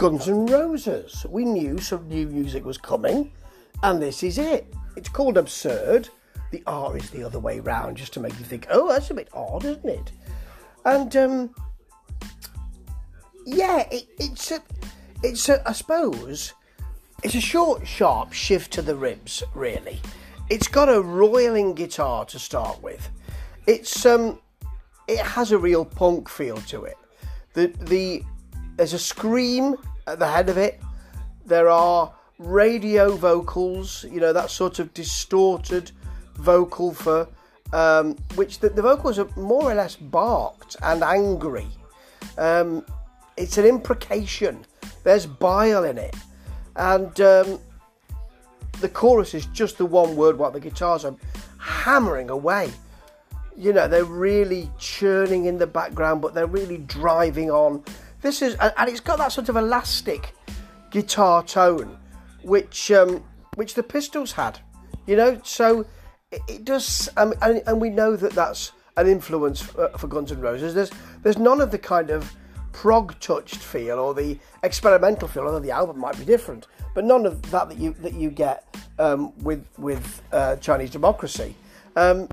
Guns N' Roses. We knew some new music was coming, and this is it. It's called Absurd. The R is the other way round, just to make you think, oh, that's a bit odd, isn't it? And um, yeah, it, it's a, it's a, I suppose, it's a short, sharp shift to the ribs. Really, it's got a roiling guitar to start with. It's um, it has a real punk feel to it. The the there's a scream at the head of it. There are radio vocals, you know, that sort of distorted vocal for um, which the, the, vocals are more or less barked and angry. Um, it's an imprecation. There's bile in it, and um, the chorus is just the one word while the guitars are hammering away. You know, they're really churning in the background, but they're really driving on. This is, and it's got that sort of elastic guitar tone, which um, which the Pistols had. You know, so it, it does, um, and, and, we know that that's an influence for, for Guns N' Roses. There's there's none of the kind of prog touched feel or the experimental feel, although the album might be different, but none of that that you that you get um, with with uh, Chinese Democracy. Um,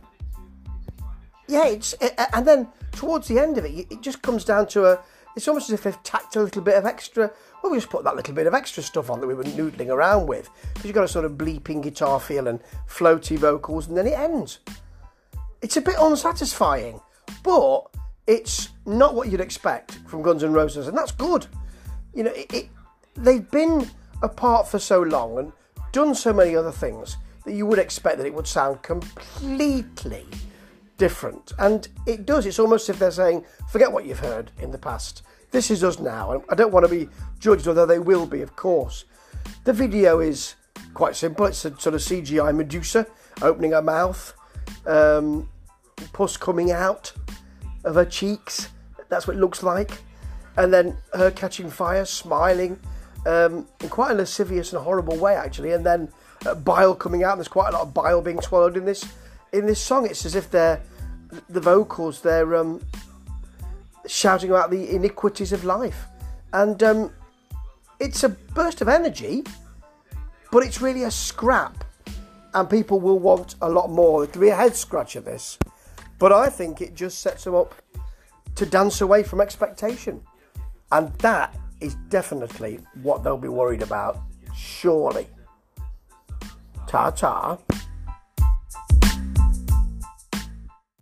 yeah, it's it, and then towards the end of it, it just comes down to a. It's almost as if they've tacked a little bit of extra. Well, we just put that little bit of extra stuff on that we were noodling around with because you've got a sort of bleeping guitar feel and floaty vocals, and then it ends. It's a bit unsatisfying, but it's not what you'd expect from Guns N' Roses, and that's good. You know, it, it, they've been apart for so long and done so many other things that you would expect that it would sound completely different. And it does. It's almost as if they're saying, forget what you've heard in the past. This is us now. And I don't want to be judged, although they will be, of course. The video is quite simple. It's a sort of CGI Medusa opening her mouth, um, pus coming out of her cheeks. That's what it looks like. And then her catching fire, smiling um, in quite a lascivious and horrible way, actually. And then uh, bile coming out. There's quite a lot of bile being swallowed in this in this song. It's as if they're the vocals they're um, shouting about the iniquities of life, and um, it's a burst of energy, but it's really a scrap, and people will want a lot more. It'll be a head scratcher this, but I think it just sets them up to dance away from expectation, and that is definitely what they'll be worried about. Surely. Ta ta.